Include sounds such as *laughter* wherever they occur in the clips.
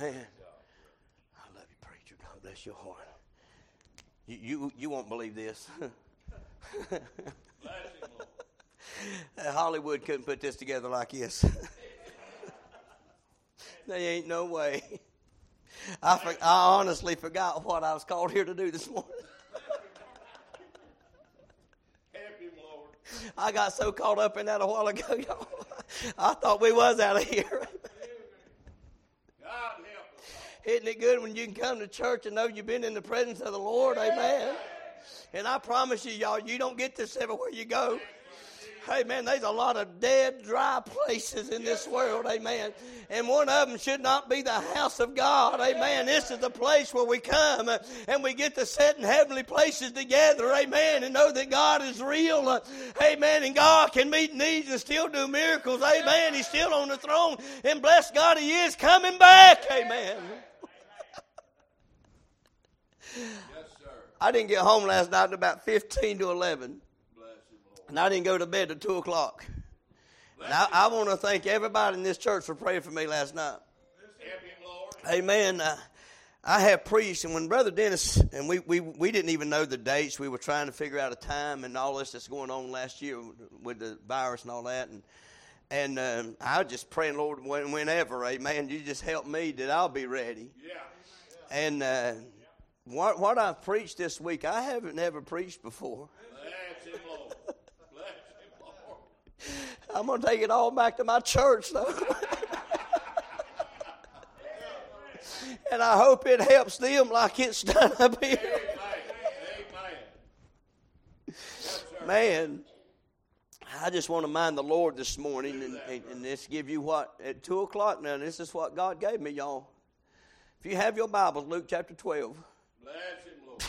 Amen. I love you, preacher. God bless your heart. You, you, you won't believe this. *laughs* Hollywood couldn't put this together like this. *laughs* they ain't no way. I, for, I honestly forgot what I was called here to do this morning. *laughs* I got so caught up in that a while ago, y'all. I thought we was out of here. Isn't it good when you can come to church and know you've been in the presence of the Lord? Amen. And I promise you, y'all, you don't get this everywhere you go. Hey, man, there's a lot of dead, dry places in this world. Amen. And one of them should not be the house of God. Amen. This is the place where we come and we get to sit in heavenly places together. Amen. And know that God is real. Amen. And God can meet needs and still do miracles. Amen. He's still on the throne. And bless God, He is coming back. Amen. I didn't get home last night at about 15 to 11. And I didn't go to bed at 2 o'clock. And I, I want to thank everybody in this church for praying for me last night. Amen. Uh, I have preached, and when Brother Dennis, and we, we, we didn't even know the dates, we were trying to figure out a time and all this that's going on last year with the virus and all that. And and um, I was just praying, Lord, whenever, amen, you just help me that I'll be ready. Yeah. And uh, what, what I've preached this week, I haven't ever preached before. I'm going to take it all back to my church, though. and I hope it helps them like it's done up here. Man, I just want to mind the Lord this morning and, and, and this give you what at two o'clock now. This is what God gave me, y'all. If you have your Bibles, Luke chapter twelve. Bless him, Lord.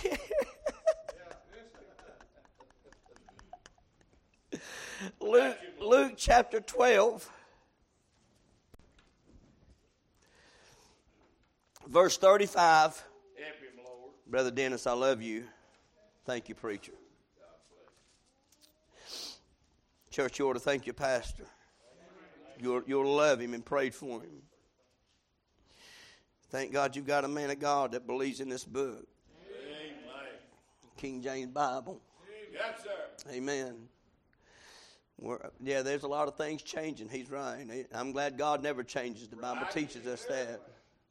*laughs* Luke, Luke chapter 12, verse 35. Brother Dennis, I love you. Thank you, preacher. Church, you ought to thank your pastor. You'll, you'll love him and pray for him. Thank God you've got a man of God that believes in this book. Amen. King James Bible. Yes, sir. Amen. We're, yeah, there's a lot of things changing. He's right. I'm glad God never changes. The Bible right. teaches us that.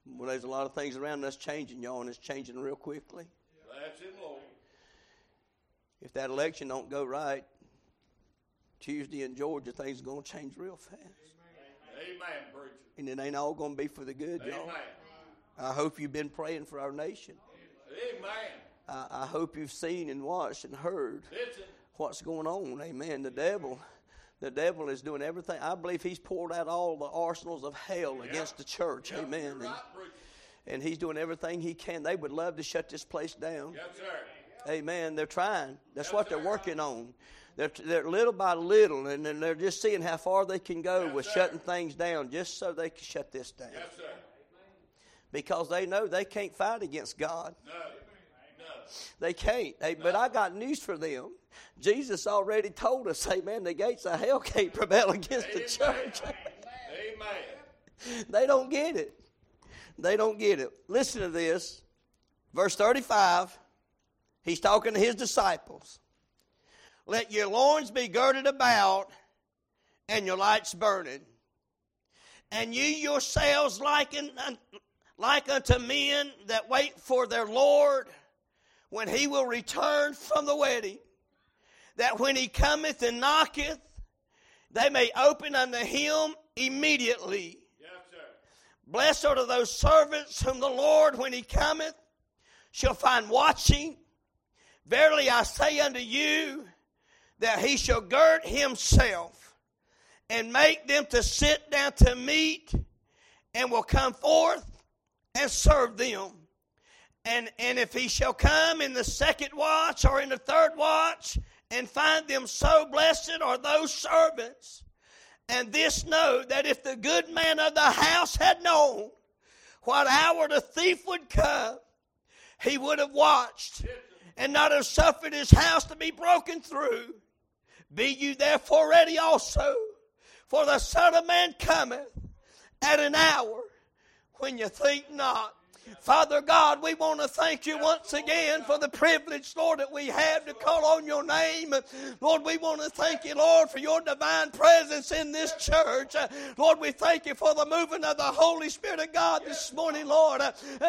Well, there's a lot of things around us changing, y'all, and it's changing real quickly. That's it, Lord. If that election don't go right, Tuesday in Georgia, things are going to change real fast. Amen, preacher. And it ain't all going to be for the good, Amen. y'all. I hope you've been praying for our nation. Amen. I, I hope you've seen and watched and heard Listen. what's going on. Amen. The devil the devil is doing everything. I believe he's poured out all the arsenals of hell yeah. against the church. Yeah, Amen. Right, and, and, he's doing everything he can. They would love to shut this place down. Yes, sir. Amen. They're trying. That's yes, what they're working on. They're, they're little by little, and they're just seeing how far they can go yes, with sir. shutting things down just so they can shut this down. Yes, sir. Because they know they can't fight against God. No. They can't. But I got news for them. Jesus already told us, Amen, the gates of hell can't prevail against Amen. the church. Amen. They don't get it. They don't get it. Listen to this. Verse 35, he's talking to his disciples. Let your loins be girded about and your lights burning. And you yourselves liken, like unto men that wait for their Lord when he will return from the wedding that when he cometh and knocketh, they may open unto him immediately. Yes, Blessed are those servants whom the Lord, when he cometh, shall find watching. Verily I say unto you, that he shall gird himself and make them to sit down to meat, and will come forth and serve them. And, and if he shall come in the second watch or in the third watch, and find them so blessed are those servants. And this know that if the good man of the house had known what hour the thief would come, he would have watched and not have suffered his house to be broken through. Be you therefore ready also, for the Son of Man cometh at an hour when you think not. Father God, we want to thank you once again for the privilege, Lord, that we have to call on your name. Lord, we want to thank you, Lord, for your divine presence in this church. Lord, we thank you for the moving of the Holy Spirit of God this morning, Lord.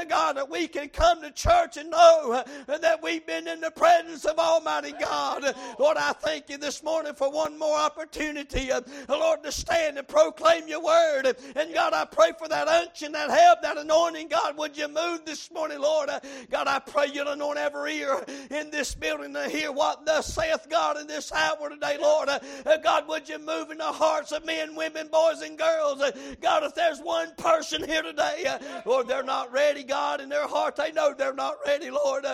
God, that we can come to church and know that we've been in the presence of Almighty God. Lord, I thank you this morning for one more opportunity, Lord, to stand and proclaim your word. And God, I pray for that unction, that help, that anointing, God, would you move this morning, Lord. Uh, God, I pray you'll anoint every ear in this building to hear what thus saith God in this hour today, Lord. Uh, uh, God, would you move in the hearts of men, women, boys, and girls? God, if there's one person here today, Lord, they're not ready, God, in their heart, they know they're not ready, Lord.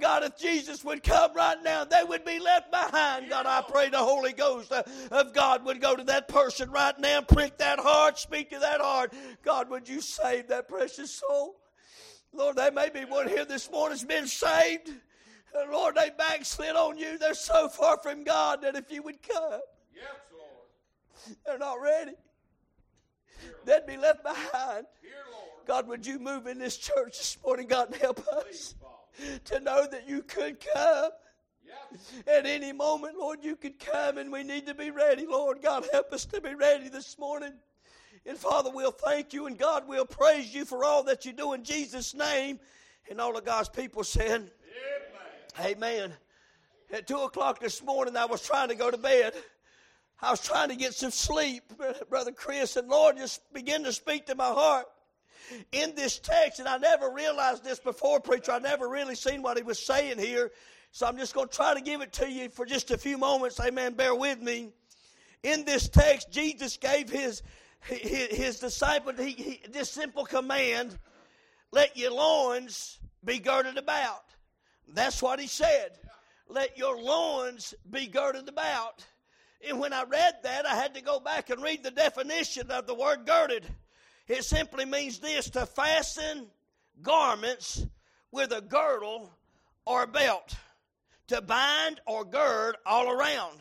God, if Jesus would come right now, they would be left behind. God, I pray the Holy Ghost of God would go to that person right now, prick that heart, speak to that heart. God, would you save that precious soul? Lord, there may be one here this morning that's been saved. And Lord, they backslid on you. They're so far from God that if you would come, yes, Lord. they're not ready. They'd be left behind. Here, God, would you move in this church this morning, God, and help us to know that you could come. At any moment, Lord, you could come and we need to be ready. Lord, God, help us to be ready this morning. And Father, we'll thank you and God we'll praise you for all that you do in Jesus' name. And all of God's people said, Amen. Amen. At 2 o'clock this morning, I was trying to go to bed. I was trying to get some sleep, *laughs* Brother Chris, and Lord just began to speak to my heart in this text. And I never realized this before, preacher. I never really seen what he was saying here. So I'm just going to try to give it to you for just a few moments. Amen. Bear with me. In this text, Jesus gave his his disciple, he, he, this simple command, let your loins be girded about. That's what he said. Let your loins be girded about. And when I read that, I had to go back and read the definition of the word girded. It simply means this to fasten garments with a girdle or a belt, to bind or gird all around,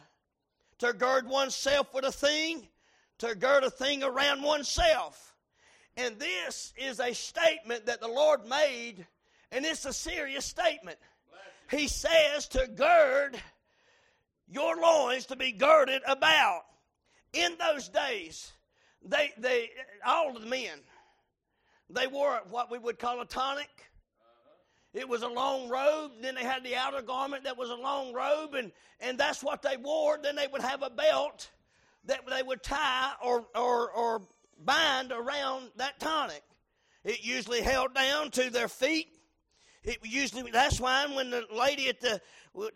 to gird oneself with a thing to gird a thing around oneself. And this is a statement that the Lord made, and it's a serious statement. He says to gird your loins to be girded about. In those days, they, they all the men, they wore what we would call a tunic. It was a long robe. Then they had the outer garment that was a long robe, and, and that's what they wore. Then they would have a belt that they would tie or, or, or bind around that tunic. It usually held down to their feet. It usually that's why when the lady at the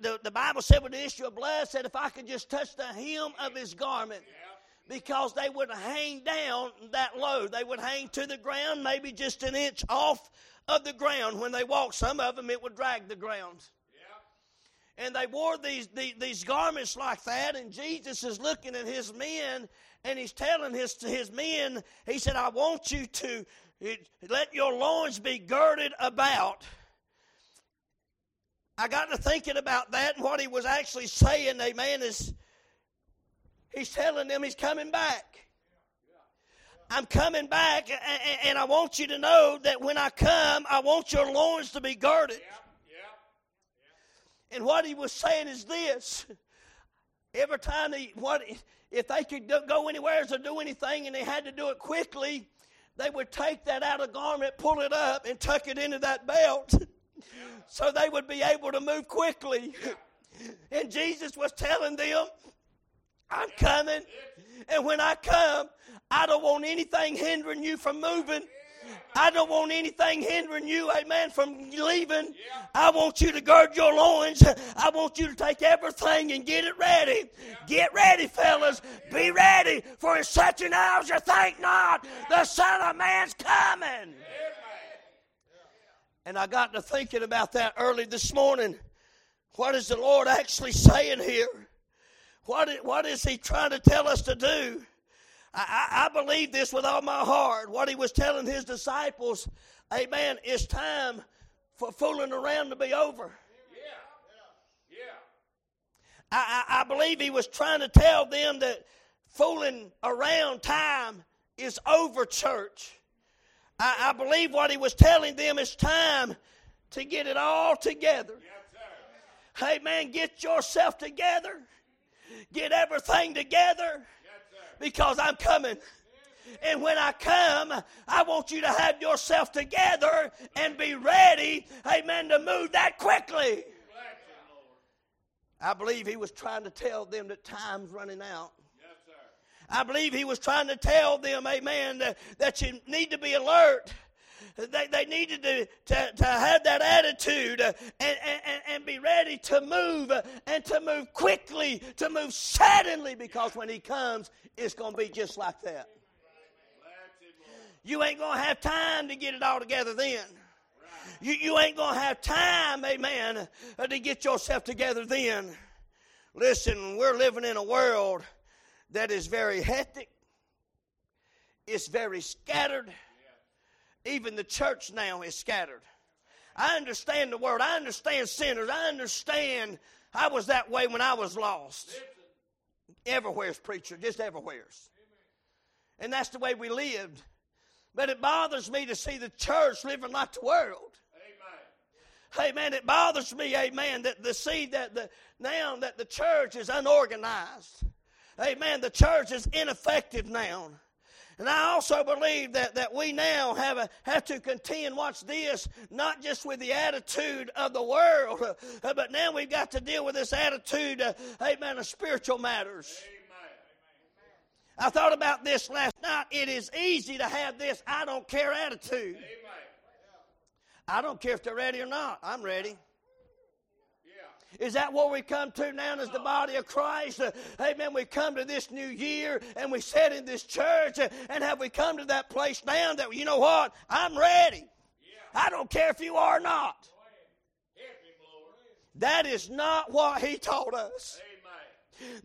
the, the Bible said with the issue of blood said if I could just touch the hem of his garment. Because they would hang down that low. They would hang to the ground, maybe just an inch off of the ground. When they walked, some of them it would drag the ground and they wore these, these, these garments like that. And Jesus is looking at his men and he's telling his, his men, he said, I want you to eh, let your loins be girded about. I got to thinking about that and what he was actually saying, amen, is he's telling them he's coming back. I'm coming back, and I want you to know that when I come, I want your loins to be girded. Yeah. And what he was saying is this every time he, what, if they could go anywhere or do anything and they had to do it quickly, they would take that outer garment, pull it up, and tuck it into that belt *laughs* so they would be able to move quickly. And Jesus was telling them, I'm coming. And when I come, I don't want anything hindering you from moving. I don't want anything hindering you, amen, from leaving. I want you to gird your loins. I want you to take everything and get it ready. Get ready, fellas. Be ready, for in such an hour as you think not, the Son of Man's coming. And I got to thinking about that early this morning. What is the Lord actually saying here? What is, what is He trying to tell us to do? I, I, believe this with all my heart. What he was telling his disciples, amen, it's time for fooling around to be over. Yeah. Yeah. I, I, I believe he was trying to tell them that fooling around time is over, church. I, I believe what he was telling them is time to get it all together. Hey, man, get yourself together. Get everything together because I'm coming. And when I come, I want you to have yourself together and be ready, amen, to move that quickly. I believe he was trying to tell them that time's running out. I believe he was trying to tell them, amen, that, that you need to be alert. They, they needed to, to, to have that attitude uh, and, and, and be ready to move uh, and to move quickly, to move suddenly, because when he comes, it's going to be just like that. You ain't going to have time to get it all together then. You, you ain't going to have time, amen, uh, to get yourself together then. Listen, we're living in a world that is very hectic, it's very scattered. Even the church now is scattered. I understand the word. I understand sinners. I understand I was that way when I was lost. Everywhere's preacher, just everywhere's. And that's the way we lived. But it bothers me to see the church living like the world. Amen. Amen. It bothers me, amen, that the see that the now that the church is unorganized. Amen. The church is ineffective now. And I also believe that, that we now have, a, have to contend, watch this, not just with the attitude of the world, uh, *laughs* but now we've got to deal with this attitude, uh, amen, of spiritual matters. I thought about this last night. It is easy to have this I don't care attitude. Amen. I don't care if they're ready or not. I'm ready. Is that what we come to now as the body of Christ? Uh, amen. We come to this new year and we sit in this church, uh, and have we come to that place now that, you know what? I'm ready. Yeah. I don't care if you are or not. That is not what he taught us.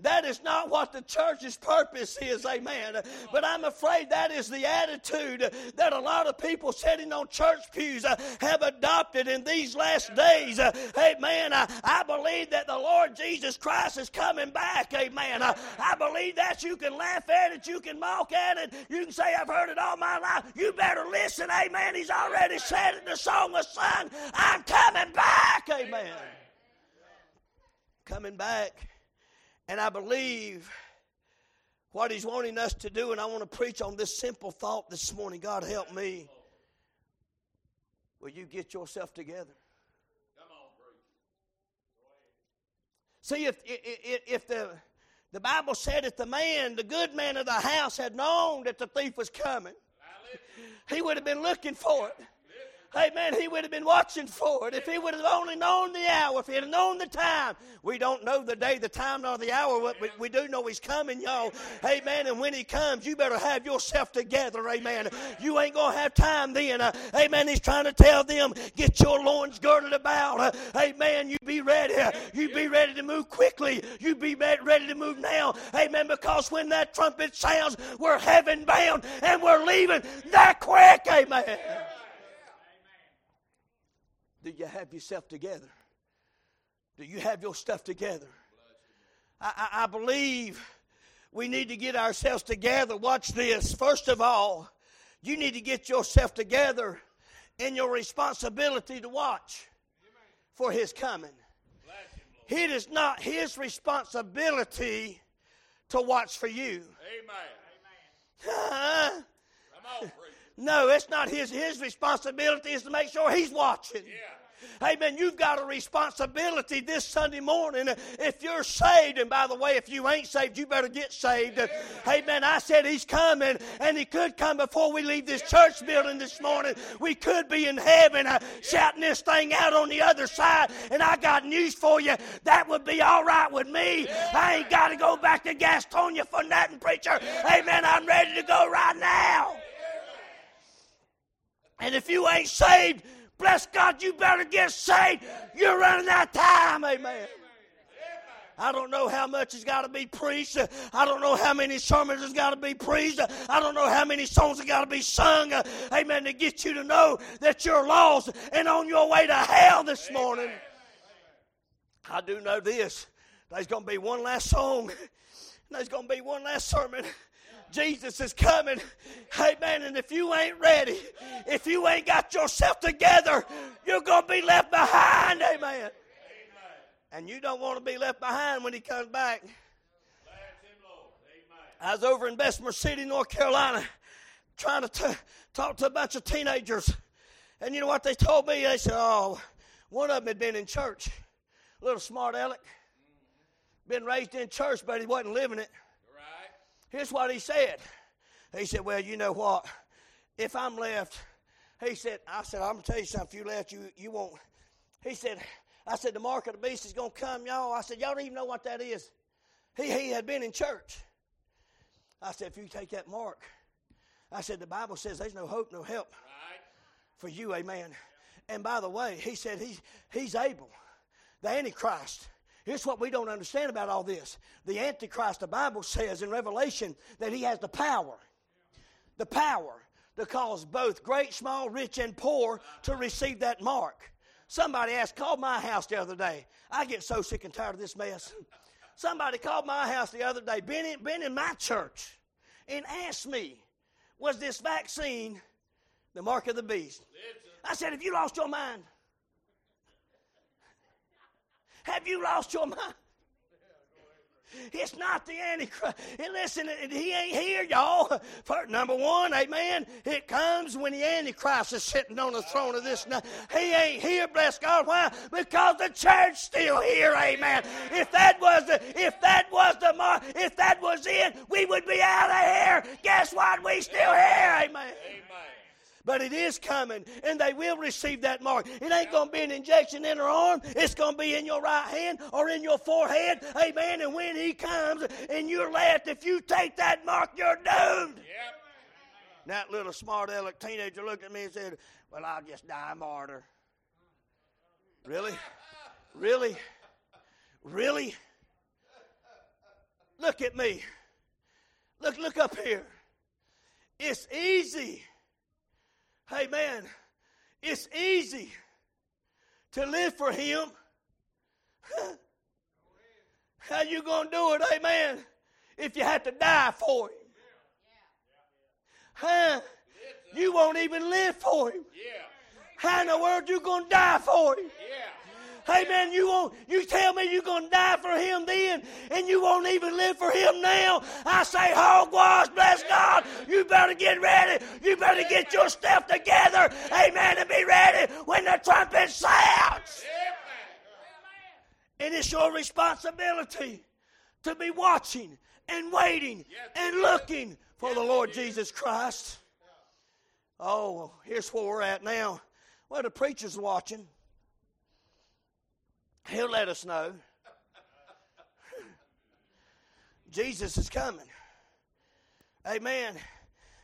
That is not what the church's purpose is, amen. But I'm afraid that is the attitude that a lot of people sitting on church pews uh, have adopted in these last days. Uh, amen. I, believe that the Lord Jesus Christ is coming back, amen. I, I believe that you can laugh at it, you can mock at it, you can say, I've heard it all my life. You better listen, amen. He's already said it, in the song was sung. I'm coming back, amen. Coming back. And I believe what He's wanting us to do, and I want to preach on this simple thought this morning. God help me. Will you get yourself together? Come on, preach. See, if, if, if the, the Bible said if the man, the good man of the house, had known that the thief was coming, he would have been looking for it. Amen. He would have been watching for it if he would have only known the hour, if he had known the time. We don't know the day, the time, nor the hour, but we, we do know he's coming, y'all. Amen. And when he comes, you better have yourself together. Amen. You ain't going to have time then. Uh, amen. He's trying to tell them, get your loins girded about. Uh, amen. You be ready. You be ready to move quickly. You be ready to move now. Amen. Because when that trumpet sounds, we're heaven bound and we're leaving that quick. Amen. Do you have yourself together? Do you have your stuff together? I, I, I believe we need to get ourselves together. Watch this. First of all, you need to get yourself together in your responsibility to watch for his coming. It is not his responsibility to watch for you. Amen. *laughs* No, it's not his. His responsibility is to make sure he's watching. Yeah. Amen. You've got a responsibility this Sunday morning. If you're saved, and by the way, if you ain't saved, you better get saved. Amen. I said He's coming, and He could come before we leave this church building this morning. We could be in heaven uh, shouting this thing out on the other side. And I got news for you. That would be all right with me. I ain't got to go back to Gastonia for nothing, preacher. Amen. I'm ready to go right now. And if you ain't saved, bless God, you better get saved. You're running out of time. Amen. I don't know how much has got to be preached. I don't know how many sermons has got to be preached. I don't know how many songs have got to be sung. Amen. To get you to know that you're lost and on your way to hell this morning. I do know this. There's going to be one last song. There's going to be one last sermon Jesus is coming. Amen. And if you ain't ready, if you ain't got yourself together, you're going to be left behind. Amen. And you don't want to be left behind when he comes back. I was over in Bessemer City, North Carolina, trying to t- talk to a bunch of teenagers. And you know what they told me? They said, Oh, one of them had been in church. Little smart aleck. Been raised in church, but he wasn't living it. Here's what he said. He said, Well, you know what? If I'm left, he said, I said, I'm gonna tell you something. If you left, you you won't. He said, I said, the mark of the beast is gonna come, y'all. I said, Y'all don't even know what that is. He he had been in church. I said, if you take that mark, I said, the Bible says there's no hope, no help right. for you, amen. And by the way, he said he's, he's able. The Antichrist. Here's what we don't understand about all this. The Antichrist, the Bible says in Revelation that he has the power. The power to cause both great, small, rich, and poor to receive that mark. Somebody asked, called my house the other day. I get so sick and tired of this mess. Somebody called my house the other day, been in, been in my church, and asked me, was this vaccine the mark of the beast? I said, have you lost your mind? Have you lost your mind? It's not the Antichrist. And listen, he ain't here, y'all. For number one, amen. It comes when the Antichrist is sitting on the throne of this night. He ain't here, bless God. Why? Because the church still here, amen. If that was the, if that was the mark, if that was it, we would be out of here. Guess what? We still here, amen. amen but it is coming, and they will receive that mark. It ain't going to be an injection in their arm, it's going to be in your right hand or in your forehead. Amen. And when He comes and you're left, if you take that mark, you're doomed. Yep. That little smart aleck teenager looked at me and said, Well, I'll just die a martyr. Really? Really? Really? Look at me. Look, look up here. It's easy Hey, man, it's easy to live for Him. *laughs* How you to do it, amen, if you have to die for Him? Huh? You won't even live for Him. How in the world you to die for Him? Hey man, you won't you tell me you're gonna die for him then and you won't even live for him now. I say hogwash, bless God. You better get ready. You better get your stuff together. Amen. And be ready when the trumpet sounds. And it's your responsibility to be watching and waiting and looking for the Lord Jesus Christ. Oh, here's where we're at now. Well, the preacher's watching. He'll let us know. *laughs* Jesus is coming. Amen.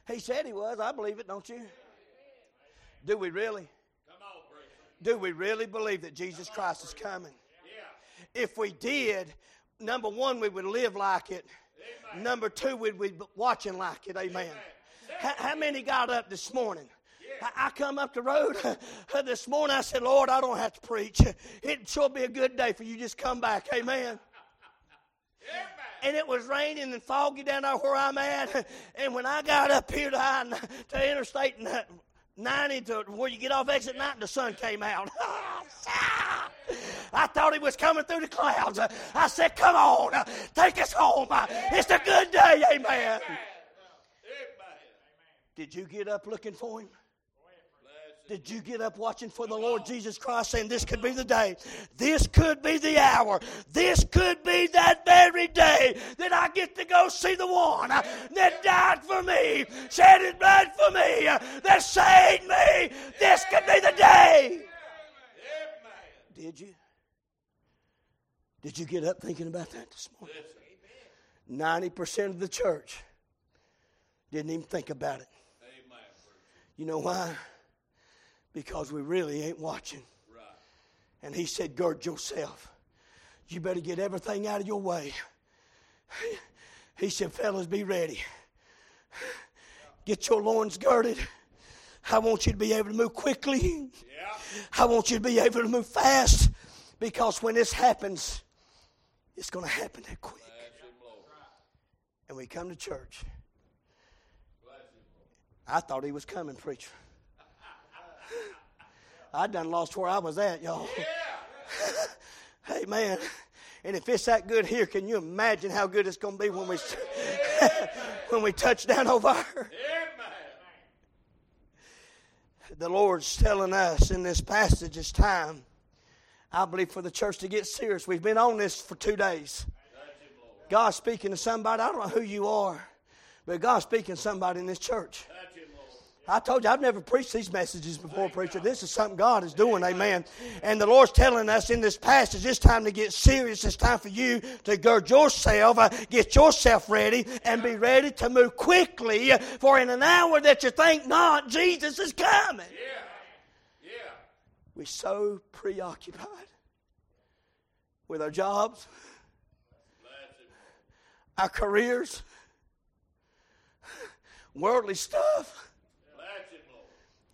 He said he was. I believe it, don't you? Do we really? Do we really believe that Jesus Christ is coming? If we did, number one, we would live like it. Number two, we'd be watching like it. Amen. How many got up this morning? I come up the road *laughs* this morning. I said, Lord, I don't have to preach. It sure be a good day for you. Just come back. Amen. And it was raining and foggy down there where I'm at. *laughs* And when I got up here to, to Interstate 90 to where you get off exit 9, the sun came out. *laughs* I thought he was coming through the clouds. I said, Come on, take us home. It's a good day. Amen. Did you get up looking for him? Did you get up watching for the Lord Jesus Christ saying this could be the day? This could be the hour. This could be that very day that I get to go see the one that died for me, shed his blood for me, that saved me. This could be the day. Did you? Did you get up thinking about that this morning? 90% of the church didn't even think about it. You know why? Because we really ain't watching. Right. And he said, Gird yourself. You better get everything out of your way. He said, Fellas, be ready. Get your loins girded. I want you to be able to move quickly. Yeah. I want you to be able to move fast because when this happens, it's going to happen that quick. And we come to church I thought he was coming, preacher. I done lost where I was at, y'all. Yeah. *laughs* hey, man. And if it's that good here, can you imagine how good it's going to be when we *laughs* when we touch down over there? The Lord's telling us in this passage it's time, I believe, for the church to get serious. We've been on this for two days. God's speaking to somebody. I don't know who you are, but God's speaking to somebody in this church. I told you, I've never preached these messages before, preacher. This is something God is doing, amen. And the Lord's telling us in this passage, it's time to get serious. It's time for you to gird yourself, uh, get yourself ready, and be ready to move quickly. For in an hour that you think not, Jesus is coming. Yeah. Yeah. We're so preoccupied with our jobs, our careers, worldly stuff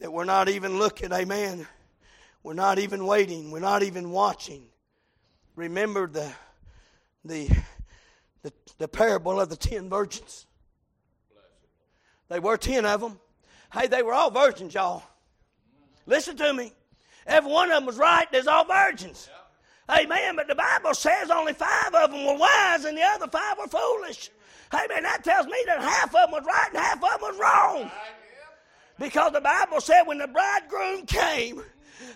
that we're not even looking, amen. We're not even waiting. We're not even watching. Remember the, the, the, the parable of the ten virgins. They were ten of them. Hey, they were all virgins, y'all. Listen to me. Every one of them was right. There's all virgins. Amen. But the Bible says only five of them were wise and the other five were foolish. Amen. That tells me that half of them was right and half of them was wrong. Because the Bible said when the bridegroom came,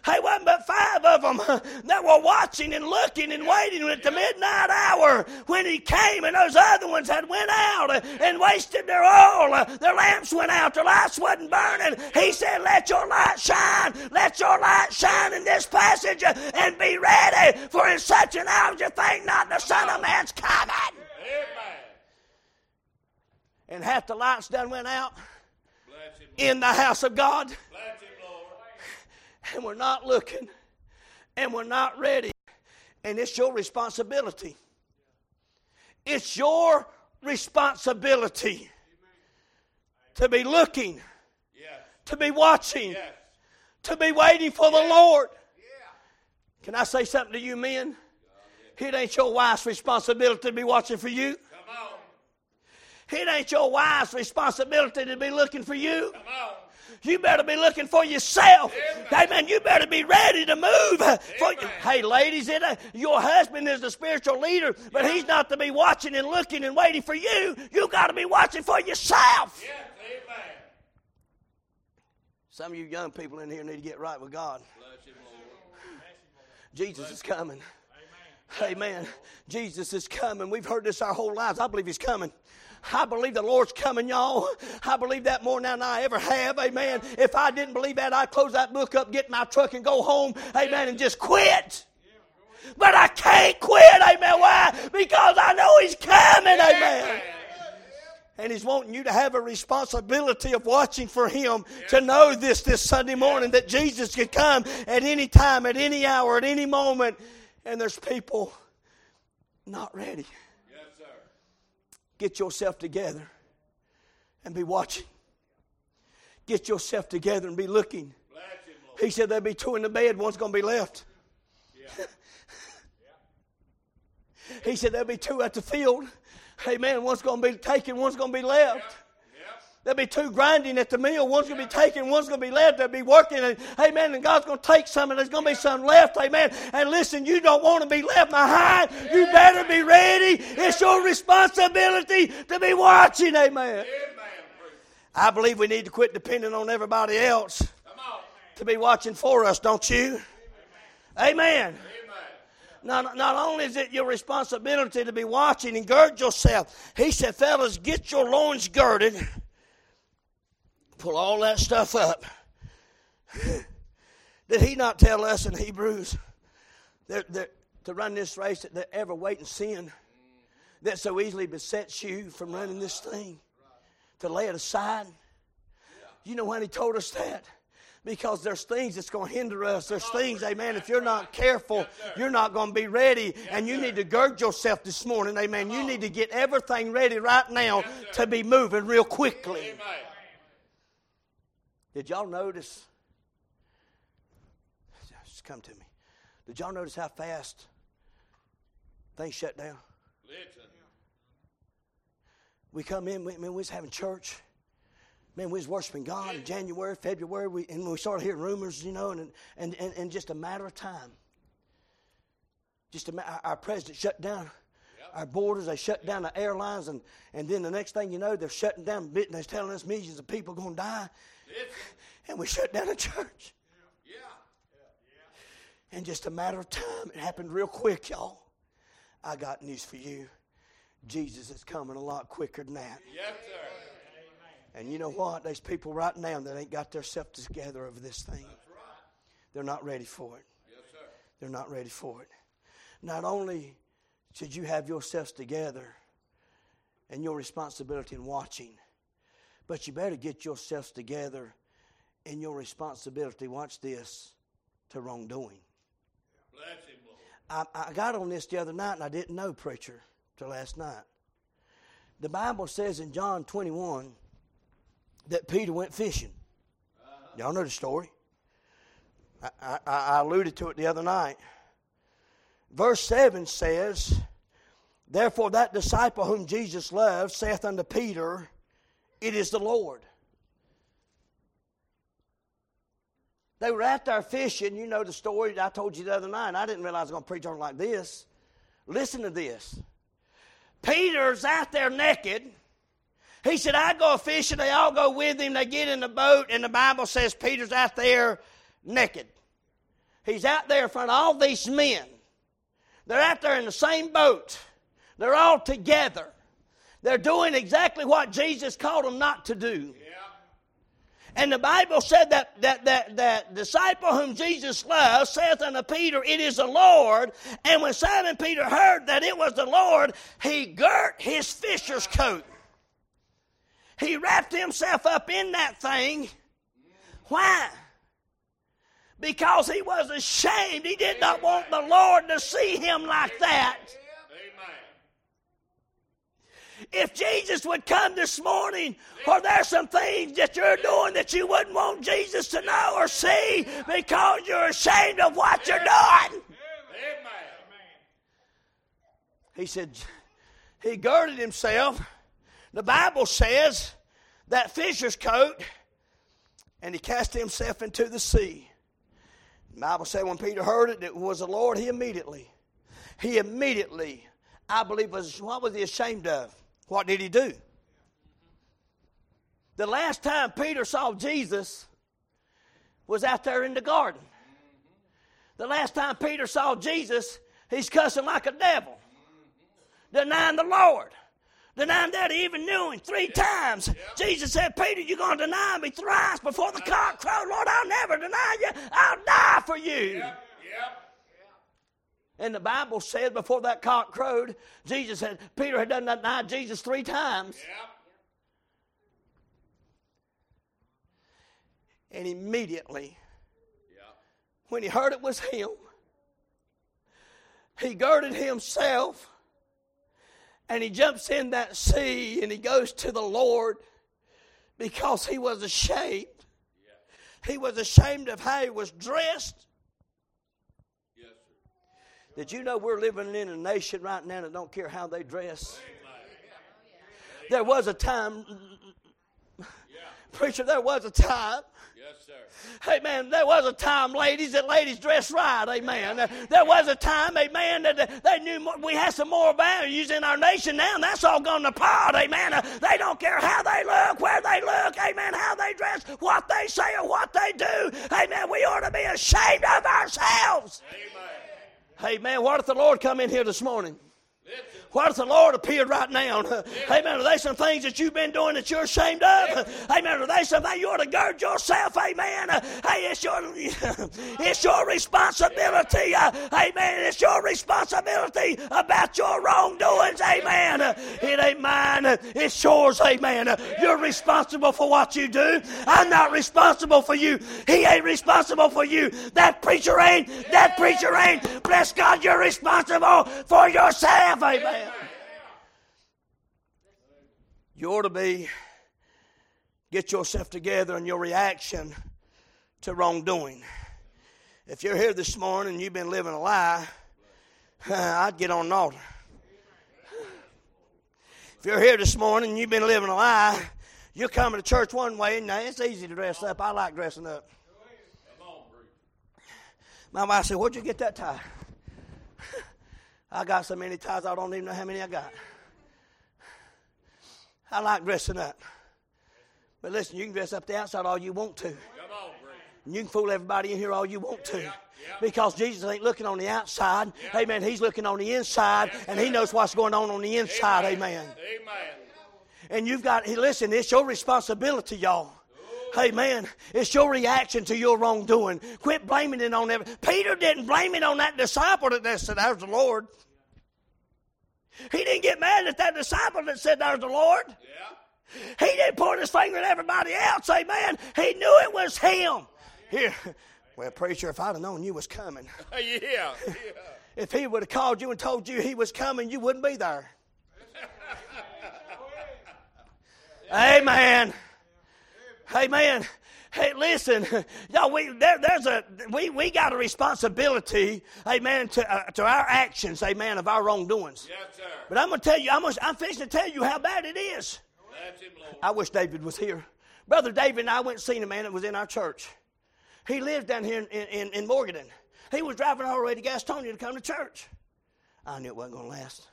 Hey, wasn't but five of them that were watching and looking and waiting at the midnight hour when he came, and those other ones had went out and wasted their oil. Their lamps went out, their lights wasn't burning. He said, "Let your light shine, let your light shine in this passage, and be ready, for in such an hour you think not the Son of Man's coming." Amen. And half the lights done went out in the house of God. And we're not looking and we're not ready. And it's your responsibility. It's your responsibility to be looking, to be watching, to be waiting for the Lord. Can I say something to you, men? It ain't your wife's responsibility to be watching for you. It ain't your wife's responsibility to be looking for you. You better be looking for yourself. Amen. Amen. You better be ready to move. For, hey, ladies, it, uh, your husband is the spiritual leader, but he's not to be watching and looking and waiting for you. You got to be watching for yourself. Yes. Some of you young people in here need to get right with God. Jesus is coming. Amen. Jesus is coming. We've heard this our whole lives. I believe He's coming. I believe the Lord's coming, y'all. I believe that more now than I ever have. Amen. If I didn't believe that, I'd close that book up, get my truck, and go home. Amen. And just quit. But I can't quit. Amen. Why? Because I know He's coming. Amen. And he's wanting you to have a responsibility of watching for him to know this this Sunday morning that Jesus could come at any time, at any hour, at any moment. And there's people not ready. Get yourself together and be watching. Get yourself together and be looking. He said there'll be two in the bed, one's going to be left. he said there'll be two at the field. Amen. One's going to be taken, one's going to be left. There'll be two grinding at the mill. One's going to be taken, one's going to be left. They'll be working. And, amen. And God's going to take some, and there's going to be some left. Amen. And listen, you don't want to be left behind. You better be ready. It's your responsibility to be watching. Amen. I believe we need to quit depending on everybody else to be watching for us, don't you? Amen. Not, not only is it your responsibility to be watching and gird yourself, he said, fellas, get your loins girded pull all that stuff up. *sighs* Did he not tell us in Hebrews that, that to run this race that, ever weight in sin that so easily besets you from running this thing? To lay it aside? You know when he told us that? because there's things that's going to hinder us. There's things, amen. If you're not careful, you're not going to be ready. And you need to gird yourself this morning, amen. You need to get everything ready right now to be moving real quickly. Did y'all notice? Just come to me. Did y'all notice how fast things shut down? We come in, we, we was having church. man, we was worshiping God in January, February, we, and we started hearing rumors, you know, and, and, and, and just a matter of time. Just a, our president shut down our borders, they shut down the airlines, and, and then the next thing you know, they're shutting down, they're telling us millions of people are going to die, and we shut down the church. In just a matter of time, it happened real quick, y'all. I got news for you. Jesus is coming a lot quicker than that. Yes, sir. And you know what? There's people right now that ain't got their self together over this thing. They're not ready for it. Yes, sir. They're not ready for it. Not only should you have yourselves together and your responsibility in watching, but you better get yourselves together in your responsibility, watch this, to wrongdoing. I, I got on this the other night and I didn't know, preacher, till last night. The Bible says in John 21 that Peter went fishing. Y'all know the story. I, I, I alluded to it the other night. Verse 7 says, Therefore that disciple whom Jesus loved saith unto Peter, It is the Lord. They were out there fishing. You know the story I told you the other night. I didn't realize I was going to preach on it like this. Listen to this. Peter's out there naked. He said, I go fishing. They all go with him. They get in the boat, and the Bible says Peter's out there naked. He's out there in front of all these men. They're out there in the same boat. They're all together. They're doing exactly what Jesus called them not to do. And the Bible said that, that, that, that disciple whom Jesus loved saith unto Peter, It is the Lord. And when Simon Peter heard that it was the Lord, he girt his fisher's coat. He wrapped himself up in that thing. Why? Because he was ashamed. He did not want the Lord to see him like that. If Jesus would come this morning, or there's some things that you're doing that you wouldn't want Jesus to know or see because you're ashamed of what you're doing. He said, he girded himself. The Bible says that fisher's coat, and he cast himself into the sea. The Bible said when Peter heard it, it was the Lord, he immediately, he immediately, I believe, was what was he ashamed of? What did he do? The last time Peter saw Jesus was out there in the garden. The last time Peter saw Jesus, he's cussing like a devil, denying the Lord, denying that he even knew him three times. Jesus said, Peter, you're going to deny me thrice before the cock crows. Lord, I'll never deny you. I'll die for you. And the Bible said before that cock crowed, Jesus had Peter had done that denied Jesus three times. And immediately, when he heard it was him, he girded himself and he jumps in that sea and he goes to the Lord because he was ashamed. He was ashamed of how he was dressed. Did you know we're living in a nation right now that don't care how they dress? There was a time, preacher, there was a time Yes, sir. Amen. There was a time, ladies, that ladies dressed right. Amen. There was a time, amen, that they knew more, we had some more values in our nation now, and that's all gone to pot. Amen. They don't care how they look, where they look. Amen. How they dress, what they say, or what they do. Amen. We ought to be ashamed of ourselves. Amen. Hey, man, what if the Lord come in here this morning? What does the Lord appear right now? *laughs* Amen. Are there some things that you've been doing that you're ashamed of? *laughs* Amen. Are there some something you ought to gird yourself? Amen. *laughs* Hey, it's your it's your responsibility. Amen. It's your responsibility about your wrongdoings. Amen. It ain't mine. It's yours. Amen. You're responsible for what you do. I'm not responsible for you. He ain't responsible for you. That preacher ain't. That preacher ain't. Bless God, you're responsible for yourself. Amen. You ought to be, get yourself together in your reaction to wrongdoing. If you're here this morning and you've been living a lie, *laughs* I'd get on an altar. If you're here this morning and you've been living a lie, You're coming to church one way, and now it's easy to dress up. I like dressing up. My wife said, Where'd you get that tie? *laughs* I got so many ties, I don't even know how many I got. I like dressing up. But listen, you can dress up the outside all you want to. And You can fool everybody in here all you want to. Because Jesus ain't looking on the outside. Amen. He's looking on the inside, and He knows what's going on on the inside. Amen. And you've got, listen, it's your responsibility, y'all. Hey man, It's your reaction to your wrongdoing. Quit blaming it on every. Peter didn't blame it on that disciple that said, There's the Lord. He didn't get mad at that disciple that said, There's the Lord. Yeah. He didn't point his finger at everybody else. Amen. He knew it was him. Here. *laughs* Well, preacher, if I'd have known you was coming. *laughs* yeah. yeah. If he would have called you and told you he was coming, you wouldn't be there. *laughs* Amen. Amen. Hey, listen, *laughs* y'all. We there, there's a we we got a responsibility, amen, to uh, to our actions, amen, of our wrongdoings. Yes, sir. But I'm gonna tell you, I'm gonna, I'm fixing to tell you how bad it is. Him, I wish David was here, brother David and I went and seen a man that was in our church. He lived down here in in, in Morganton. He was driving all the way to Gastonia to come to church. I knew it wasn't gonna last.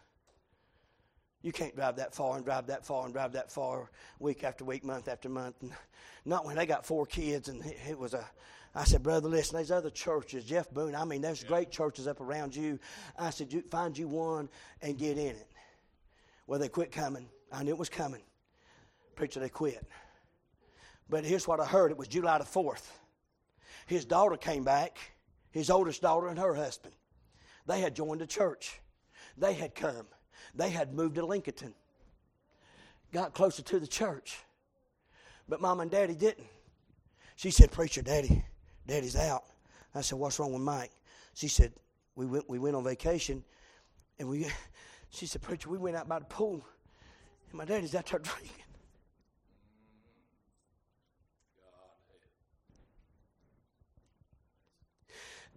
You can't drive that far and drive that far and drive that far week after week, month after month. And not when they got four kids and it was a. I said, brother, listen, there's other churches. Jeff Boone, I mean, there's great churches up around you. I said, you, find you one and get in it. Well, they quit coming. I knew it was coming. Preacher, they quit. But here's what I heard. It was July the 4th. His daughter came back, his oldest daughter and her husband. They had joined the church. They had come. They had moved to Lincolnton, got closer to the church. But mom and daddy didn't. She said, Preacher, daddy, daddy's out. I said, What's wrong with Mike? She said, We went, we went on vacation and we, *laughs* she said, Preacher, we went out by the pool and my daddy's out there drinking.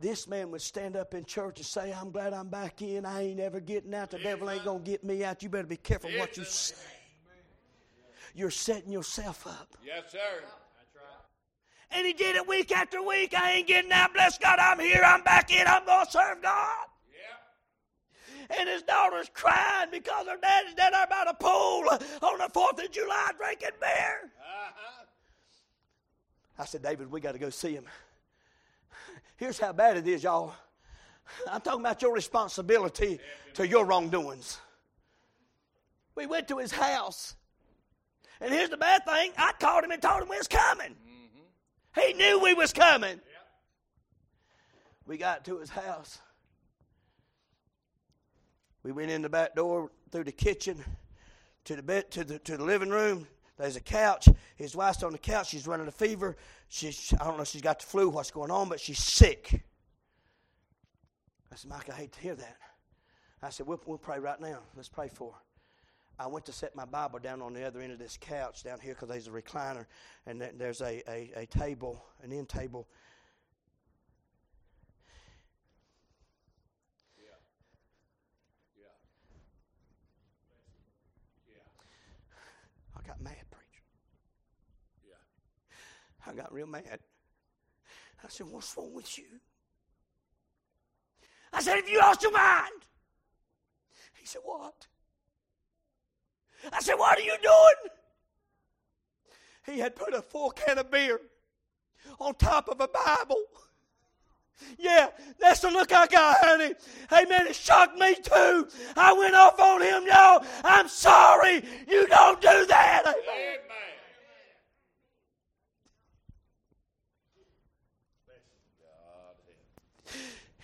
This man would stand up in church and say, I'm glad I'm back in. I ain't ever getting out. The devil ain't going to get me out. You better be careful what you say. You're setting yourself up. Yes, sir. And he did it week after week. I ain't getting out. Bless God, I'm here. I'm back in. I'm going to serve God. Yeah. And his daughter's crying because her daddy's down there by the pool on the 4th of July drinking beer. Uh-huh. I said, David, we got to go see him. Here's how bad it is, y'all. I'm talking about your responsibility to your wrongdoings. We went to his house. And here's the bad thing I called him and told him we was coming. Mm-hmm. He knew we was coming. Yep. We got to his house. We went in the back door through the kitchen to the bed to the to the living room. There's a couch. His wife's on the couch. She's running a fever. She's, I don't know if she's got the flu, what's going on, but she's sick. I said, Mike, I hate to hear that. I said, we'll, we'll pray right now. Let's pray for her. I went to set my Bible down on the other end of this couch down here because there's a recliner and there's a, a, a table, an end table. Yeah. Yeah. Yeah. I got mad. I got real mad. I said, What's wrong with you? I said, Have you lost your mind? He said, What? I said, What are you doing? He had put a full can of beer on top of a Bible. Yeah, that's the look I got, honey. Hey, man, it shocked me too. I went off on him, y'all. I'm sorry. You don't do that. Amen. Amen.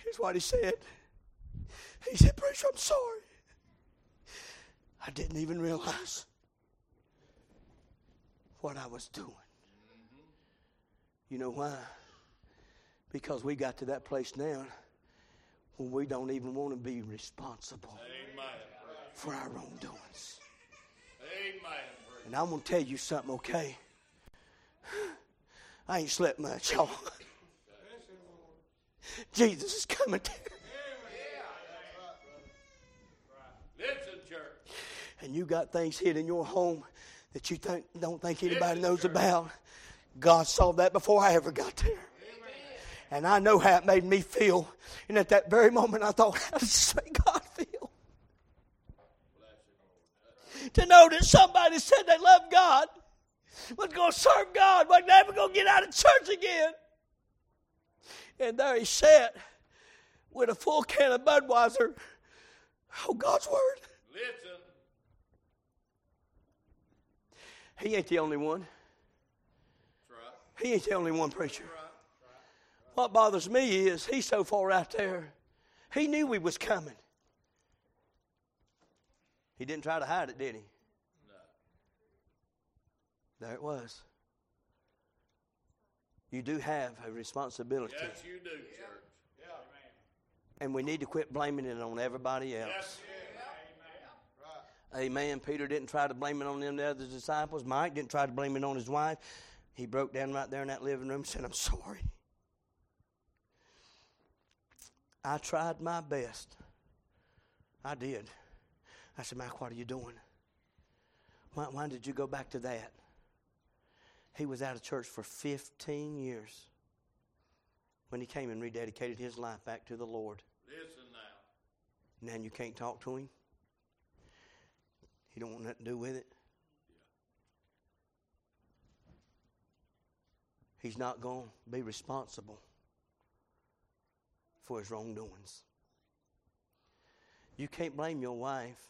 Here's what he said. He said, Preacher, I'm sorry. I didn't even realize what I was doing. You know why? Because we got to that place now when we don't even want to be responsible Amen. for our wrongdoings. Amen. And I'm going to tell you something, okay? *sighs* I ain't slept much, y'all. *laughs* Jesus is coming. Listen, church. And you got things hid in your home that you think, don't think anybody knows about. God saw that before I ever got there. And I know how it made me feel. And at that very moment, I thought, *laughs* how does this make God feel? To know that somebody said they love God, was going to serve God, was never going to get out of church again. And there he sat with a full can of Budweiser. Oh, God's word. Listen. He ain't the only one. He ain't the only one preacher. What bothers me is he's so far out there. He knew we was coming. He didn't try to hide it, did he? No. There it was. You do have a responsibility. Yes, you do, church. Yeah. And we need to quit blaming it on everybody else. Yes. yeah, Amen. Peter didn't try to blame it on them the other disciples. Mike didn't try to blame it on his wife. He broke down right there in that living room and said, I'm sorry. I tried my best. I did. I said, Mike, what are you doing? Why, why did you go back to that? He was out of church for 15 years when he came and rededicated his life back to the Lord. Listen now. Now you can't talk to him. He don't want nothing to do with it. He's not going to be responsible for his wrongdoings. You can't blame your wife.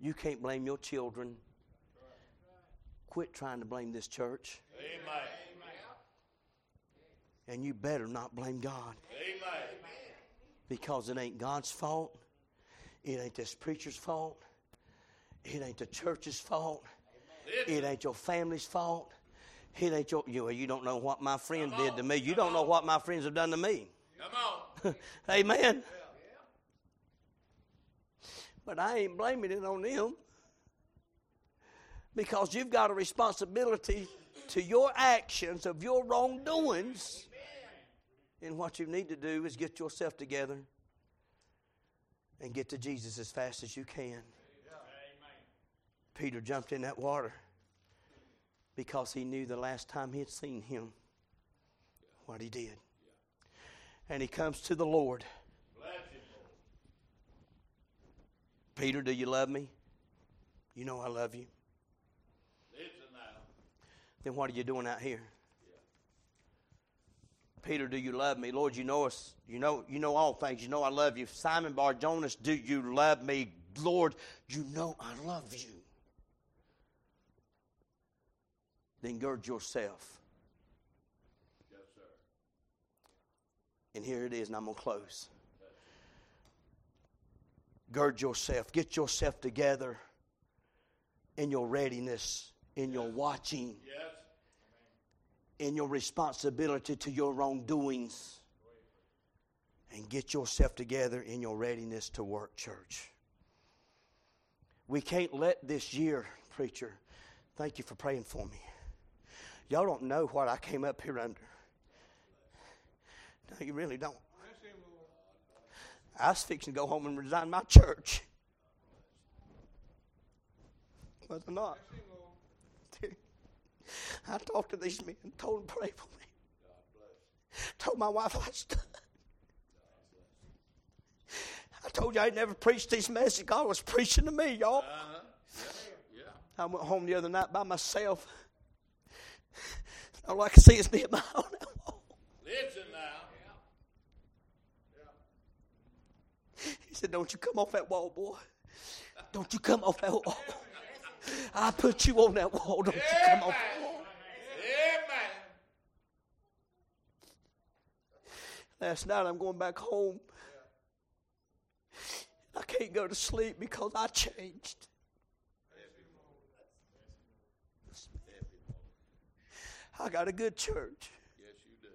You can't blame your children. Quit trying to blame this church. Amen. And you better not blame God Amen. because it ain't God's fault. It ain't this preacher's fault. It ain't the church's fault. It ain't your family's fault. It ain't your you, you don't know what my friend did to me. You don't know what my friends have done to me. Come on. *laughs* Amen. But I ain't blaming it on them. Because you've got a responsibility to your actions of your wrongdoings. And what you need to do is get yourself together and get to Jesus as fast as you can. Peter jumped in that water because he knew the last time he had seen him what he did. And he comes to the Lord. Peter, do you love me? You know I love you. Then what are you doing out here? Peter, do you love me? Lord, you know us. You know, you know all things. You know I love you. Simon Bar Jonas, do you love me? Lord, you know I love you. Then gird yourself. Yes, sir. And here it is, and I'm going to close. Gird yourself. Get yourself together in your readiness, in your watching, Yes. in your responsibility to your wrongdoings. And get yourself together in your readiness to work, church. We can't let this year, preacher, thank you for praying for me. Y'all don't know what I came up here under. No, you really don't. I was fixing to go home and resign my church. Was I not? I talked to these men, told them to pray for me. Told my wife I was done. I told you I never preached this message. God was preaching to me, y'all. Uh-huh. Yeah. I went home the other night by myself. All I could see is me at my own wall. Listen now. He said, Don't you come off that wall, boy. Don't you come off that wall. I put you on that wall. Don't you come off that wall. Amen. Last night I'm going back home. I can't go to sleep because I changed. I got a good church. Yes, you do.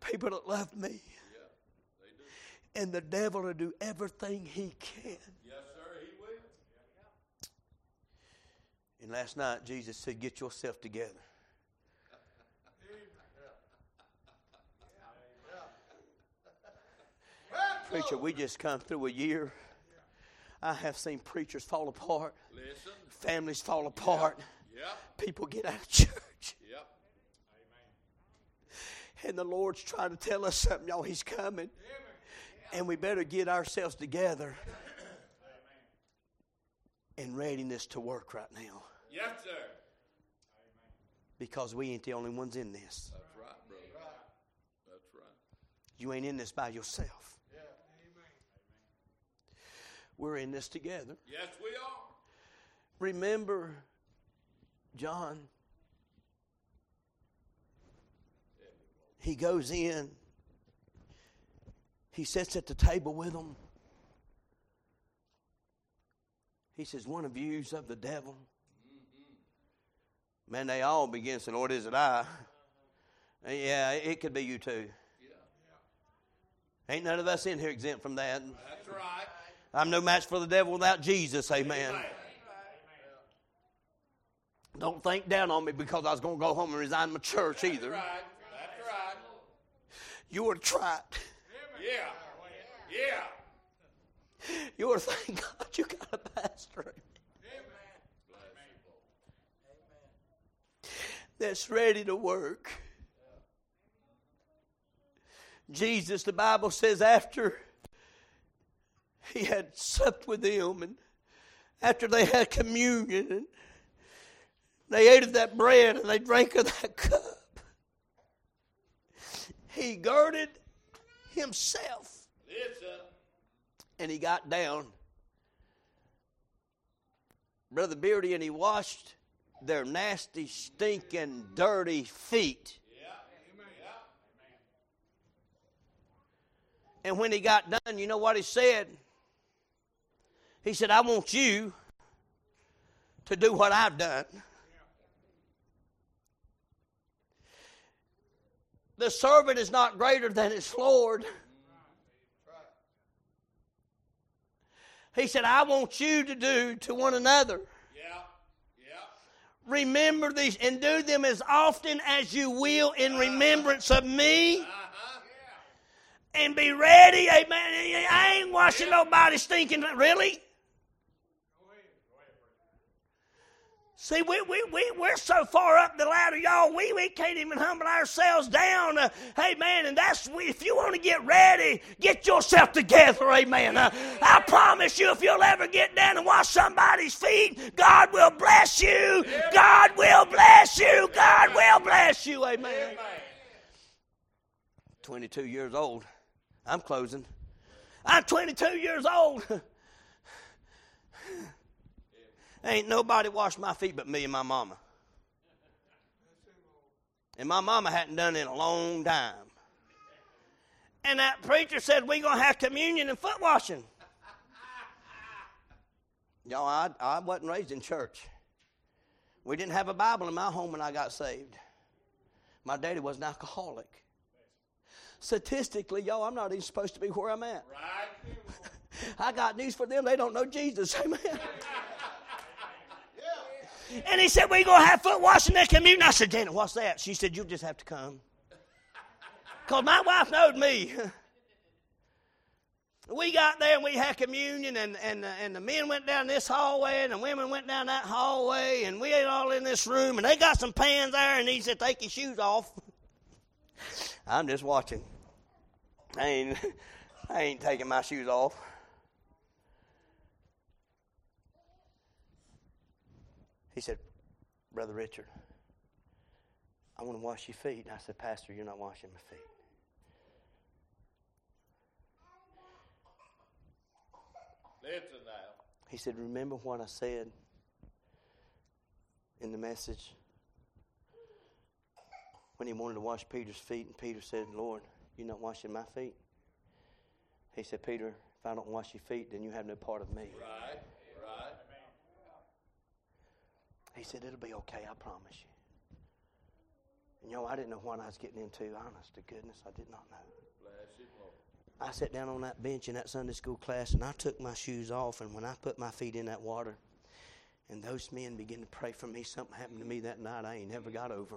People that love me. Yeah, they do. And the devil will do everything he can. Yes, sir, he will. And last night Jesus said, Get yourself together. Preacher, we just come through a year. I have seen preachers fall apart, Listen. families fall apart, Yep. people get out of church. Yep. And the Lord's trying to tell us something, y'all. He's coming. And we better get ourselves together in readiness to work right now Yes, sir. because we ain't the only ones in this. That's right, brother. That's right. You ain't in this by yourself. Yeah. Amen. We're in this together. Yes, we are. Remember, John, he goes in, he sits at the table with them. He says, One of you's of the devil. Man, they all begin saying, Lord, is it I? *laughs* Yeah, it could be you too. Ain't none of us in here exempt from that. That's right. I'm no match for the devil without Jesus, amen. Amen. Don't think down on me because I was going to go home and resign my church either. That's right. That's right. You were to it. Yeah. Yeah. You were to thank God you got a pastor that's ready to work. Jesus, the Bible says, after he had supped with them and after they had communion and they ate of that bread and they drank of that cup, he girded himself and he got down. Brother Beardy, and he washed their nasty, stinking, dirty feet. And when he got done, you know what he said? He said, I want you to do what I've done. The servant is not greater than his Lord. He said, I want you to do to one another. Remember these and do them as often as you will in remembrance of me. Uh-huh. and be ready. Amen. I ain't washing nobody stinking. Really? See, we, we, we, we're so far up the ladder, y'all, we, we can't even humble ourselves down. Uh, hey, man, and that's, if you want to get ready, get yourself together, amen. Uh, I promise you, if you'll ever get down and wash somebody's feet, God will bless you. God will bless you. God will bless you, amen. Amen. 22 years old. I'm closing. I'm 22 years old. *laughs* Ain't nobody washed my feet but me and my mama. And my mama hadn't done it in a long time. And that preacher said, We're going to have communion and foot washing. Y'all, I, I wasn't raised in church. We didn't have a Bible in my home when I got saved. My daddy was an alcoholic. Statistically, y'all, I'm not even supposed to be where I'm at. Right. *laughs* I got news for them. They don't know Jesus. Amen. *laughs* And he said, We're going to have foot washing and communion. I said, Janet, what's that? She said, You'll just have to come. Because my wife knowed me. *laughs* We got there and we had communion, and, and, and the men went down this hallway, and the women went down that hallway, and we ate all in this room, and they got some pans there, and he said, Take your shoes off. I'm just watching. I ain't, *laughs* I ain't taking my shoes off. He said, Brother Richard, I want to wash your feet. And I said, Pastor, you're not washing my feet. Listen now. He said, Remember what I said in the message when he wanted to wash Peter's feet, and Peter said, Lord, you're not washing my feet? He said, Peter, if I don't wash your feet, then you have no part of me. Right. Right. He said, It'll be okay, I promise you. And you know, I didn't know what I was getting into. Honest to goodness, I did not know. Bless him, Lord. I sat down on that bench in that Sunday school class and I took my shoes off. And when I put my feet in that water, and those men began to pray for me, something happened to me that night I ain't never got over.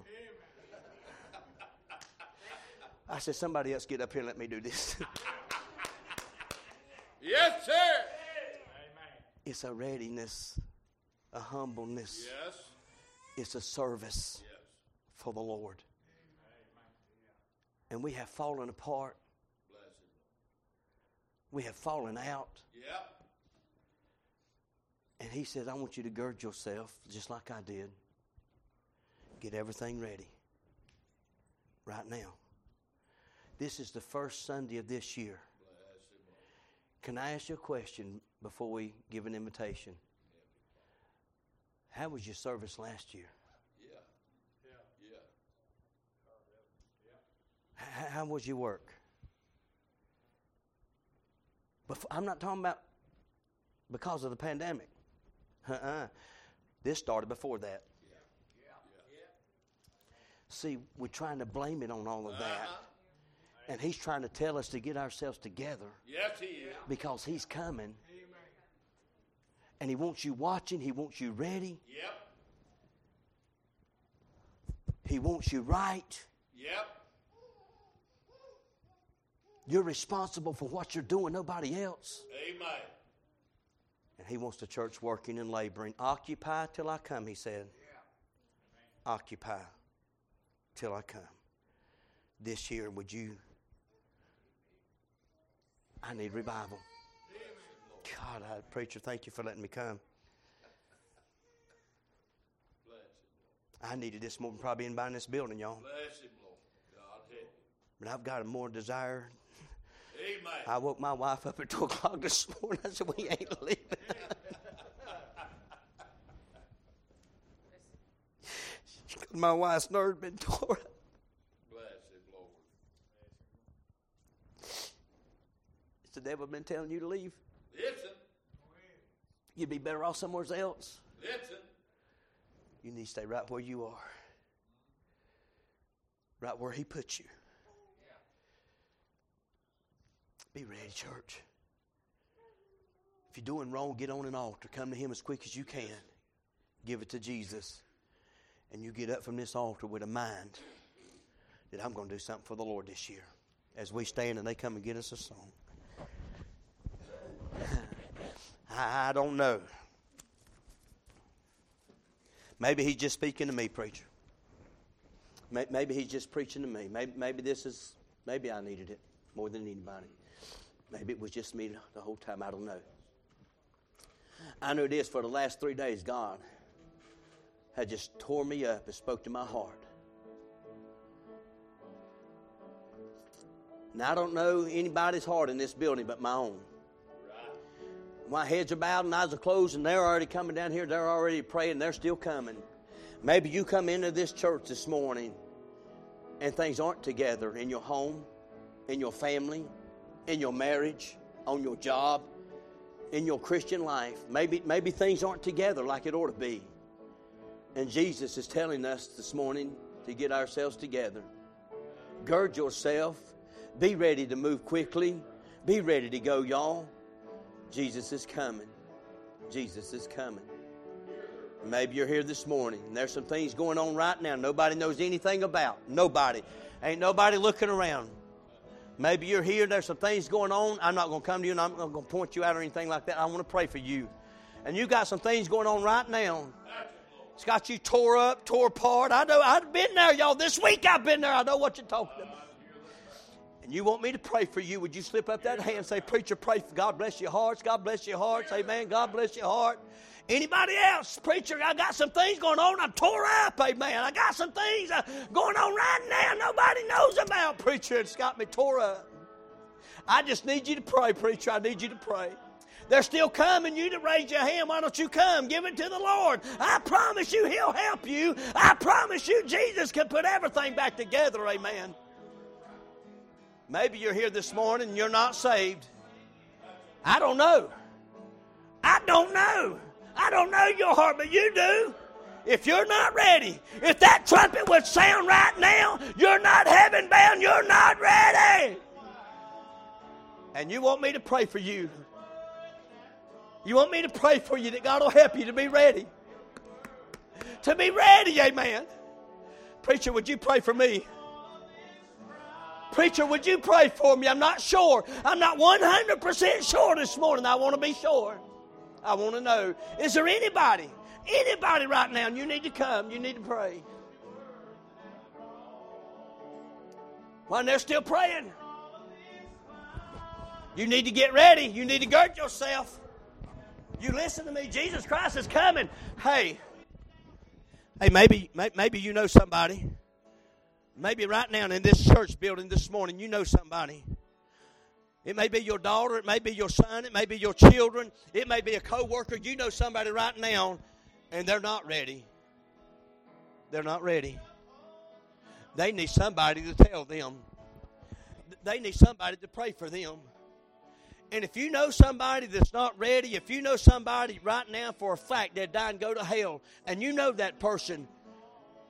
I said, Somebody else get up here and let me do this. *laughs* Yes, sir. It's a readiness, a humbleness. Yes. It's a service Yes. for the Lord. And we have fallen apart. We have fallen out. Yep. And he said, I want you to gird yourself just like I did. Get everything ready right now. This is the first Sunday of this year. Bless him. Lord. Can I ask you a question before we give an invitation? How was your service last year? Yeah. Yeah. H- How was your work? Before, I'm not talking about because of the pandemic. Uh-uh. This started before that. See, we're trying to blame it on all of that. Uh-huh. And he's trying to tell us to get ourselves together Yes, he is. because he's coming. And he wants you watching, he wants you ready, Yep. he wants you right. Yep. You're responsible for what you're doing, nobody else. Amen. And he wants the church working and laboring. Occupy till I come, he said. Occupy till I come. This year, would you? I need revival. God, I, preacher, thank you for letting me come. I needed this more than probably anybody in this building, y'all. Bless him, Lord. God help him. But I've got a more desire. Amen. I woke my wife up at 2 o'clock this morning. I said, We ain't leaving. *laughs* my wife's nerve been tore up. Lord. Has the devil been telling you to leave? Listen. You'd be better off somewhere else. Listen. You need to stay right where you are. Right where he put you. Be ready, church. If you're doing wrong, get on an altar. Come to him as quick as you can. Give it to Jesus. And you get up from this altar with a mind that I'm going to do something for the Lord this year. As we stand and they come and get us a song. I don't know. Maybe he's just speaking to me, preacher. Maybe he's just preaching to me. Maybe, maybe this is, maybe I needed it more than anybody. Maybe it was just me the whole time. I don't know. I know this for the last three days, God had just tore me up and spoke to my heart. Now, I don't know anybody's heart in this building but my own. My heads are bowed and eyes are closed, and they're already coming down here. They're already praying. They're still coming. Maybe you come into this church this morning and things aren't together in your home, in your family, in your marriage, on your job, in your Christian life. Maybe, maybe things aren't together like it ought to be. And Jesus is telling us this morning to get ourselves together. Gird yourself. Be ready to move quickly. Be ready to go, y'all. Jesus is coming. Jesus is coming. Maybe you're here this morning and there's some things going on right now nobody knows anything about. Nobody. Ain't nobody looking around. Maybe you're here, there's some things going on. I'm not going to come to you and I'm not going to point you out or anything like that. I want to pray for you. And you got some things going on right now. It's got you tore up, tore apart. I know I've been there, y'all. This week I've been there. I know what you're talking about. And you want me to pray for you, would you slip up that hand and say, Preacher, pray for God bless your hearts. God bless your hearts. Amen. God bless your heart. Anybody else? Preacher, I got some things going on. I'm tore up. Amen. I got some things uh, going on right now nobody knows about. Preacher, it's got me tore up. I just need you to pray, preacher. I need you to pray. They're still coming. You to raise your hand. Why don't you come? Give it to the Lord. I promise you, He'll help you. I promise you, Jesus can put everything back together. Amen. Maybe you're here this morning and you're not saved. I don't know. I don't know. I don't know your heart, but you do. If you're not ready, if that trumpet would sound right now, you're not heaven bound, you're not ready. And you want me to pray for you. You want me to pray for you that God will help you to be ready. To be ready, amen. Preacher, would you pray for me? Preacher, would you pray for me? I'm not sure. I'm not 100% sure this morning. I want to be sure. I want to know. Is there anybody, anybody right now, you need to come, you need to pray? While they're still praying, you need to get ready. You need to gird yourself. You listen to me. Jesus Christ is coming. Hey, hey, maybe, maybe you know somebody. Maybe right now in this church building this morning, you know somebody. It may be your daughter, it may be your son, it may be your children, it may be a coworker. You know somebody right now, and they're not ready. They're not ready. They need somebody to tell them. They need somebody to pray for them. And if you know somebody that's not ready, if you know somebody right now for a fact they're dying go to hell, and you know that person,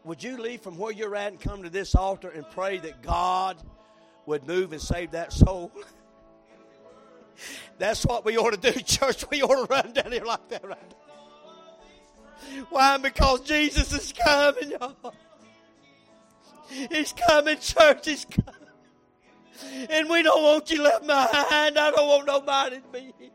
would you leave from where you're at and come to this altar and pray that God would move and save that soul? *laughs* That's what we ought to do, *laughs* church. We ought to run down here like that right now. Why? Because Jesus is coming, y'all. He's coming, church. He's coming. And we don't want you left behind. I don't want nobody to be here.